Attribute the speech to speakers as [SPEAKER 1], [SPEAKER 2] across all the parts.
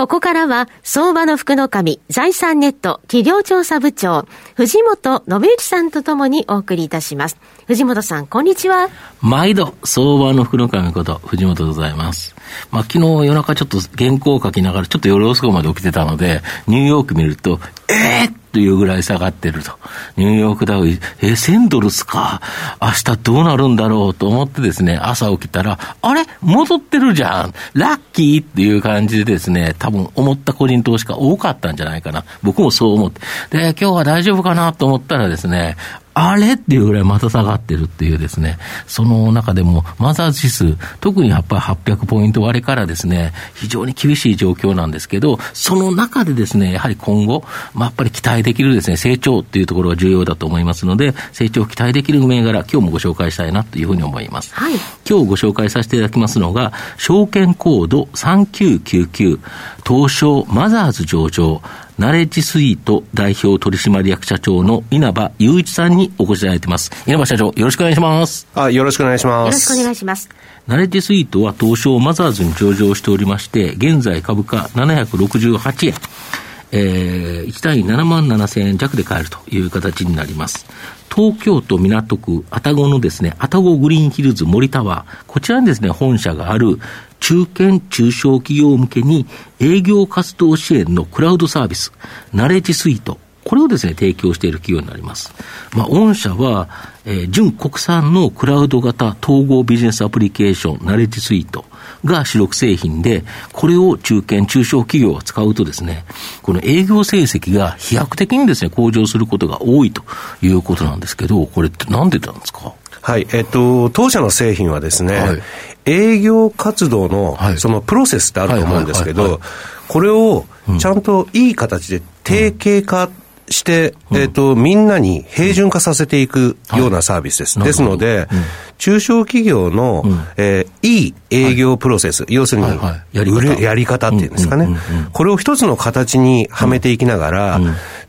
[SPEAKER 1] ここからは、相場の福の神、財産ネット企業調査部長、藤本信之さんとともにお送りいたします。藤本さん、こんにちは。
[SPEAKER 2] 毎度、相場の福の神こと、藤本でございます。まあ、昨日夜中ちょっと原稿を書きながら、ちょっと夜遅くまで起きてたので、ニューヨーク見ると、えー、というぐらい下がってると。ニューヨークダウ、え、1000ドルっすか？明日どうなるんだろうと思ってですね、朝起きたら、あれ？戻ってるじゃんラッキーっていう感じでですね、多分思った個人投資家多かったんじゃないかな。僕もそう思って。で、今日は大丈夫かなと思ったらですね、あれ？っていうぐらいまた下がってるっていうですね、その中でもマザー指数、特にやっぱり800ポイント割れからですね、非常に厳しい状況なんですけど、その中でですね、やはり今後、まあ、やっぱり期待できるですね、成長っていうところが重要だと思いますので、成長を期待できる銘柄、今日もご紹介したいなというふうに思います。はい、今日ご紹介させていただきますのが、証券コード3999、東証マザーズ上場、ナレッジスイート代表取締役社長の稲葉雄一さんにお越しいただいてます。稲葉社長、よろしくお願いします。
[SPEAKER 3] あ、よろしくお願いします。
[SPEAKER 1] よろしくお願いします。
[SPEAKER 2] ナレッジスイートは東証マザーズに上場しておりまして、現在株価768円。えー、1単位7万7千円弱で買えるという形になります。東京都港区愛宕のですね、愛宕グリーンヒルズ森タワー、こちらにですね、本社がある中堅中小企業向けに営業活動支援のクラウドサービス、ナレッジスイート、これをですね、提供している企業になります。まあ、御社は、えー、純国産のクラウド型統合ビジネスアプリケーション、ナレッジスイートが主力製品で、これを中堅、中小企業が使うとですね、この営業成績が飛躍的にですね、向上することが多いということなんですけど、これってなんでなんですか？
[SPEAKER 3] はい、えっと、当社の製品はですね、はい、営業活動の、そのプロセスってあると思うんですけど、これをちゃんといい形で定型化して、うん、えっ、ー、と、みんなに平準化させていくようなサービスです。はい、ですので、うん、中小企業の、うん、えー、いい営業プロセス、はい、要するに、はいはい、やり方。やり方っていうんですかね、これを一つの形にはめていきながら、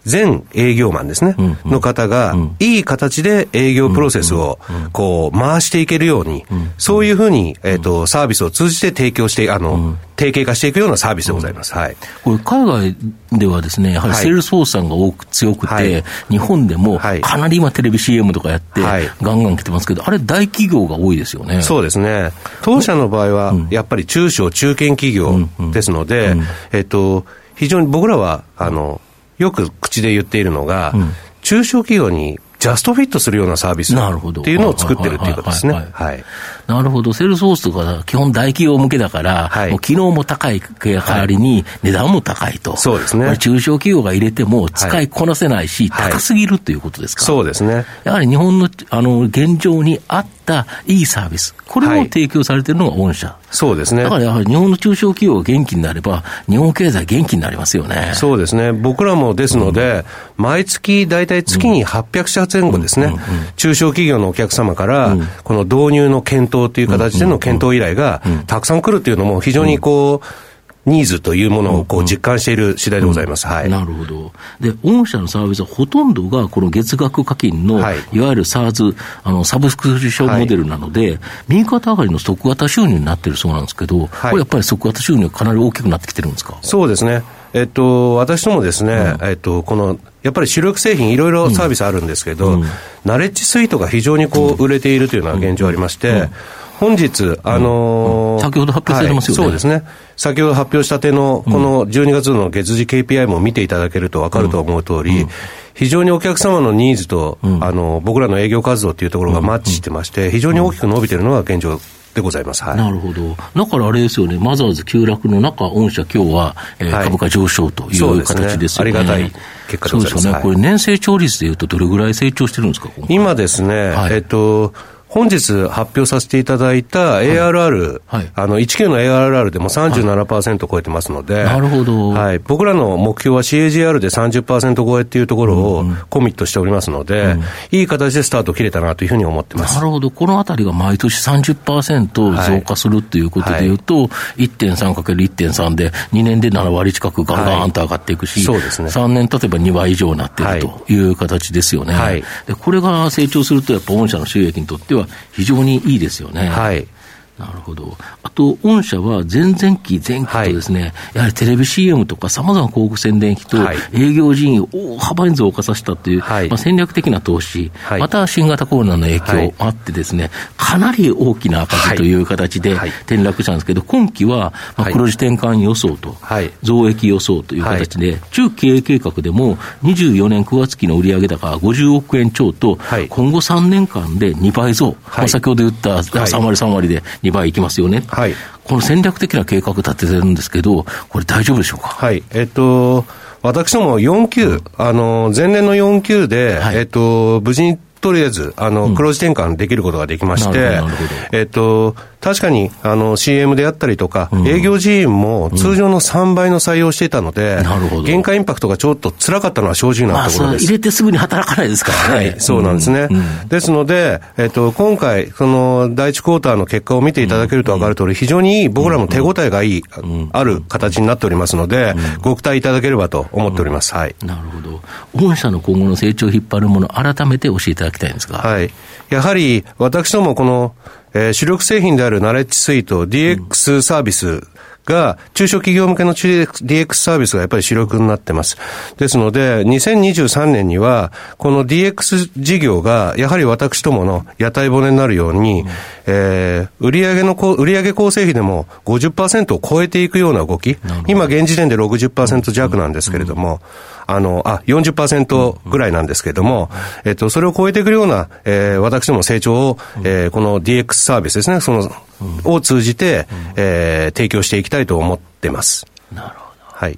[SPEAKER 3] 全営業マンですね、の方が、いい形で営業プロセスを、こう、回していけるように、そういうふうに、えっ、ー、と、サービスを通じて提供して、あの、定型化していくようなサービスでございます。はい。
[SPEAKER 2] これ、海外ではですね、やはりセールスフォースさんが多く強くて、はい、日本でもかなり今テレビ CM とかやって、はい、ガンガン来てますけど、あれ大企業が多いですよね。
[SPEAKER 3] そうですね。当社の場合は、やっぱり中小中堅企業ですので、えっと、非常に僕らは、あの、よく口で言っているのが、中小企業にジャストフィットするようなサービスっていうのを作ってるっていうことですね。はい。
[SPEAKER 2] なるほど。セールスフォースとか基本大企業向けだから、はい、もう機能も高い代わりに値段も高いと。
[SPEAKER 3] そうですね。
[SPEAKER 2] 中小企業が入れても使いこなせないし、はい、高すぎるということですか、
[SPEAKER 3] そうですね。
[SPEAKER 2] やはり日本のあの現状に合ったいいサービス、これを提供されているのが御社。
[SPEAKER 3] そうですね。
[SPEAKER 2] だからやはり日本の中小企業が元気になれば、日本経済元気になりますよね。
[SPEAKER 3] そうですね。僕らもですので、うん、毎月大体月に800社前後ですね、うんうんうん、中小企業のお客様から、この導入の検討という形での検討依頼がたくさん来るっていうのも非常にこう、ニーズというものをこう実感している次第でございます。はい。
[SPEAKER 2] なるほど。で、御社のサービスはほとんどがこの月額課金の、はい、いわゆる SARS、あの、サブスクリプションモデルなので、はい、右肩上がりの即型収入になってるそうなんですけど、はい、これやっぱり即型収入かなり大きくなってきてるんですか？
[SPEAKER 3] そうですね。えっと、私どもですね、うん、えっと、この、やっぱり主力製品いろいろサービスあるんですけど、うん、ナレッジスイートが非常にこう売れているというのは現状ありまして、うん。本日、あの
[SPEAKER 2] ー、先ほど発表されてますよね、
[SPEAKER 3] はい、そうですね。先ほど発表したての、この12月の月次 KPI も見ていただけると分かると思う通り、非常にお客様のニーズと、あの、僕らの営業活動というところがマッチしてまして、非常に大きく伸びているのが現状でございます、はい、
[SPEAKER 2] なるほど、だからあれですよね、マザーズ急落の中、御社、今日は、えー、株価上昇という形ですよね。
[SPEAKER 3] ねありがたい結果でございます。そうですよね、
[SPEAKER 2] これ、年成長率でいうと、どれぐらい成長してるんですか、
[SPEAKER 3] 今ですね、はい、えっと、本日発表させていただいた ARR、はい、あの、19の ARR でも37%超えてますので、
[SPEAKER 2] なるほど。
[SPEAKER 3] はい。僕らの目標は CAGR で30%超えっていうところをコミットしておりますので、うんうん、いい形でスタート切れたなというふうに思ってます。
[SPEAKER 2] なるほど。このあたりが毎年30%増加するということでいうと、はい、1.3×1.3 で2年で7割近くガンガンと上がっていくし、はい、
[SPEAKER 3] そうですね。
[SPEAKER 2] 3年経てば2倍以上になっているという形ですよね。はい。で、これが成長すると、やっぱ御社の収益にとっては非常にいいですよね。
[SPEAKER 3] はい。
[SPEAKER 2] なるほど。あと、御社は前々期、前期とですね、はい、やはりテレビ CM とかさまざまな広告宣伝費と営業人員を大幅に増加させたという、はい、まあ、戦略的な投資、はい、また新型コロナの影響あってですね、かなり大きな赤字という形で転落したんですけど、今期は、まあ、黒字転換予想と、増益予想という形で、中経営計画でも24年9月期の売上高50億円超と、今後3年間で2倍増、まあ、先ほど言った3割3割で2倍いきますよね。はい。この戦略的な計画立ててるんですけど、これ大丈夫でしょうか？
[SPEAKER 3] はい。えっと、私ども4級、あの、前年の4級で、はい、えっと、無事にとりあえず、あの、黒字転換できることができまして、えっと、確かに、あの、CM であったりとか、営業人員も通常の3倍の採用していたので、限界インパクトがちょっと辛かったのは正直なところです。
[SPEAKER 2] 入れてすぐに働かないですから
[SPEAKER 3] ね。はい、そうなんですね。ですので、えっと、今回、その、第一クォーターの結果を見ていただけると分かる通り、非常に僕らも手応えがいい、ある形になっておりますので、ご期待いただければと思っております。はい。
[SPEAKER 2] なるほど。御社の今後の成長を引っ張るもの、改めて教えていただきたいんですが。
[SPEAKER 3] はい。やはり、私どもこの、えー、主力製品であるナレッジスイート DX サービスが、中小企業向けの DX サービスがやっぱり主力になってます。ですので、2023年には、この DX 事業が、やはり私どもの屋台骨になるように、うん、えー、売上の、売上構成比でも50%を超えていくような動き、今現時点で60%弱なんですけれども、うんあの、あ、40%ぐらいなんですけれども、うん、えっと、それを超えていくような、えー、私ども成長を、えー、この DX サービスですね、その、を通じて、えー、提供していきたいと思ってます。
[SPEAKER 2] なるほど。
[SPEAKER 3] はい。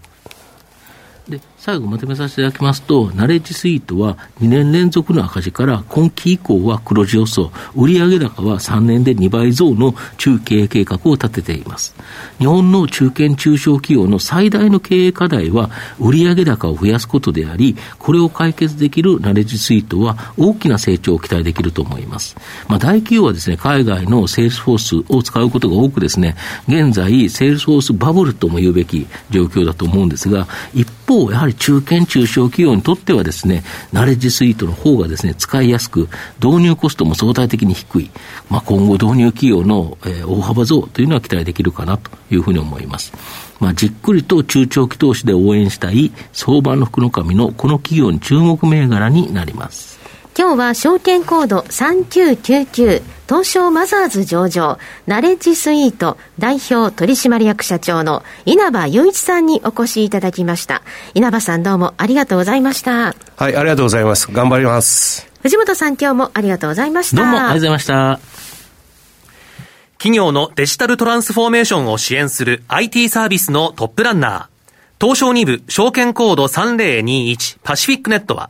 [SPEAKER 2] 最後まとめさせていただきますと、ナレッジスイートは2年連続の赤字から今期以降は黒字予想、売上高は3年で2倍増の中経営計画を立てています。日本の中堅中小企業の最大の経営課題は売上高を増やすことであり、これを解決できるナレッジスイートは大きな成長を期待できると思います。まあ、大企業はですね、海外のセールスフォースを使うことが多くですね、現在、セールスフォースバブルとも言うべき状況だと思うんですが、一方、やはり中堅中小企業にとってはですね、ナレッジスイートの方がですね、使いやすく、導入コストも相対的に低い。まあ、今後導入企業の、えー、大幅増というのは期待できるかなというふうに思います。まあ、じっくりと中長期投資で応援したい相場の福の神のこの企業に注目銘柄になります。
[SPEAKER 1] 今日は証券コード3999東証マザーズ上場ナレッジスイート代表取締役社長の稲葉雄一さんにお越しいただきました。稲葉さんどうもありがとうございました。
[SPEAKER 3] はいありがとうございます。頑張ります。
[SPEAKER 1] 藤本さん今日もありがとうございました。
[SPEAKER 2] どうもありがとうございました。
[SPEAKER 4] 企業のデジタルトランスフォーメーションを支援する IT サービスのトップランナー東証2部証券コード3021パシフィックネットは